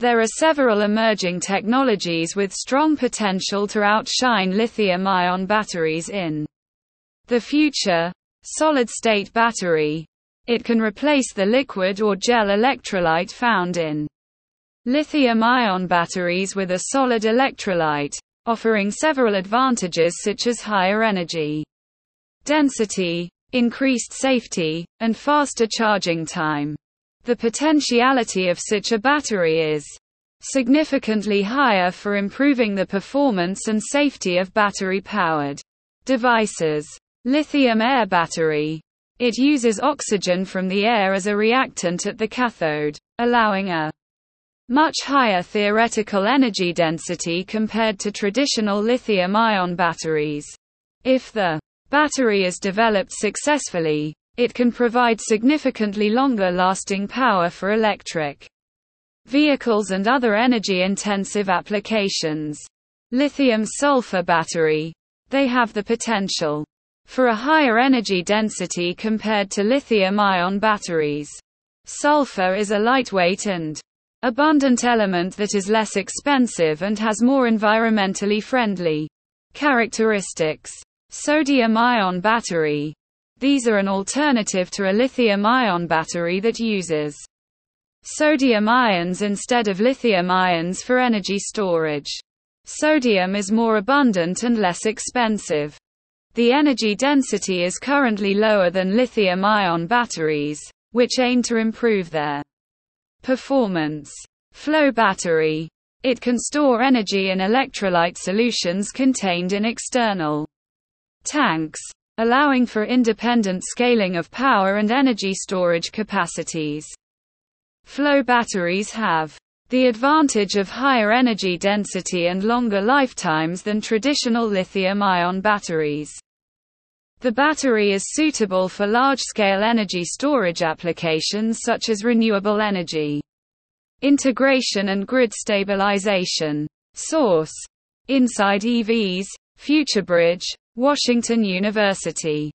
There are several emerging technologies with strong potential to outshine lithium ion batteries in the future. Solid state battery. It can replace the liquid or gel electrolyte found in lithium ion batteries with a solid electrolyte, offering several advantages such as higher energy density, increased safety, and faster charging time. The potentiality of such a battery is significantly higher for improving the performance and safety of battery powered devices. Lithium air battery. It uses oxygen from the air as a reactant at the cathode, allowing a much higher theoretical energy density compared to traditional lithium ion batteries. If the battery is developed successfully, it can provide significantly longer lasting power for electric vehicles and other energy intensive applications. Lithium sulfur battery. They have the potential for a higher energy density compared to lithium ion batteries. Sulfur is a lightweight and abundant element that is less expensive and has more environmentally friendly characteristics. Sodium ion battery. These are an alternative to a lithium ion battery that uses sodium ions instead of lithium ions for energy storage. Sodium is more abundant and less expensive. The energy density is currently lower than lithium ion batteries, which aim to improve their performance. Flow battery. It can store energy in electrolyte solutions contained in external tanks allowing for independent scaling of power and energy storage capacities. Flow batteries have the advantage of higher energy density and longer lifetimes than traditional lithium ion batteries. The battery is suitable for large scale energy storage applications such as renewable energy integration and grid stabilization. Source Inside EVs, FutureBridge, Washington University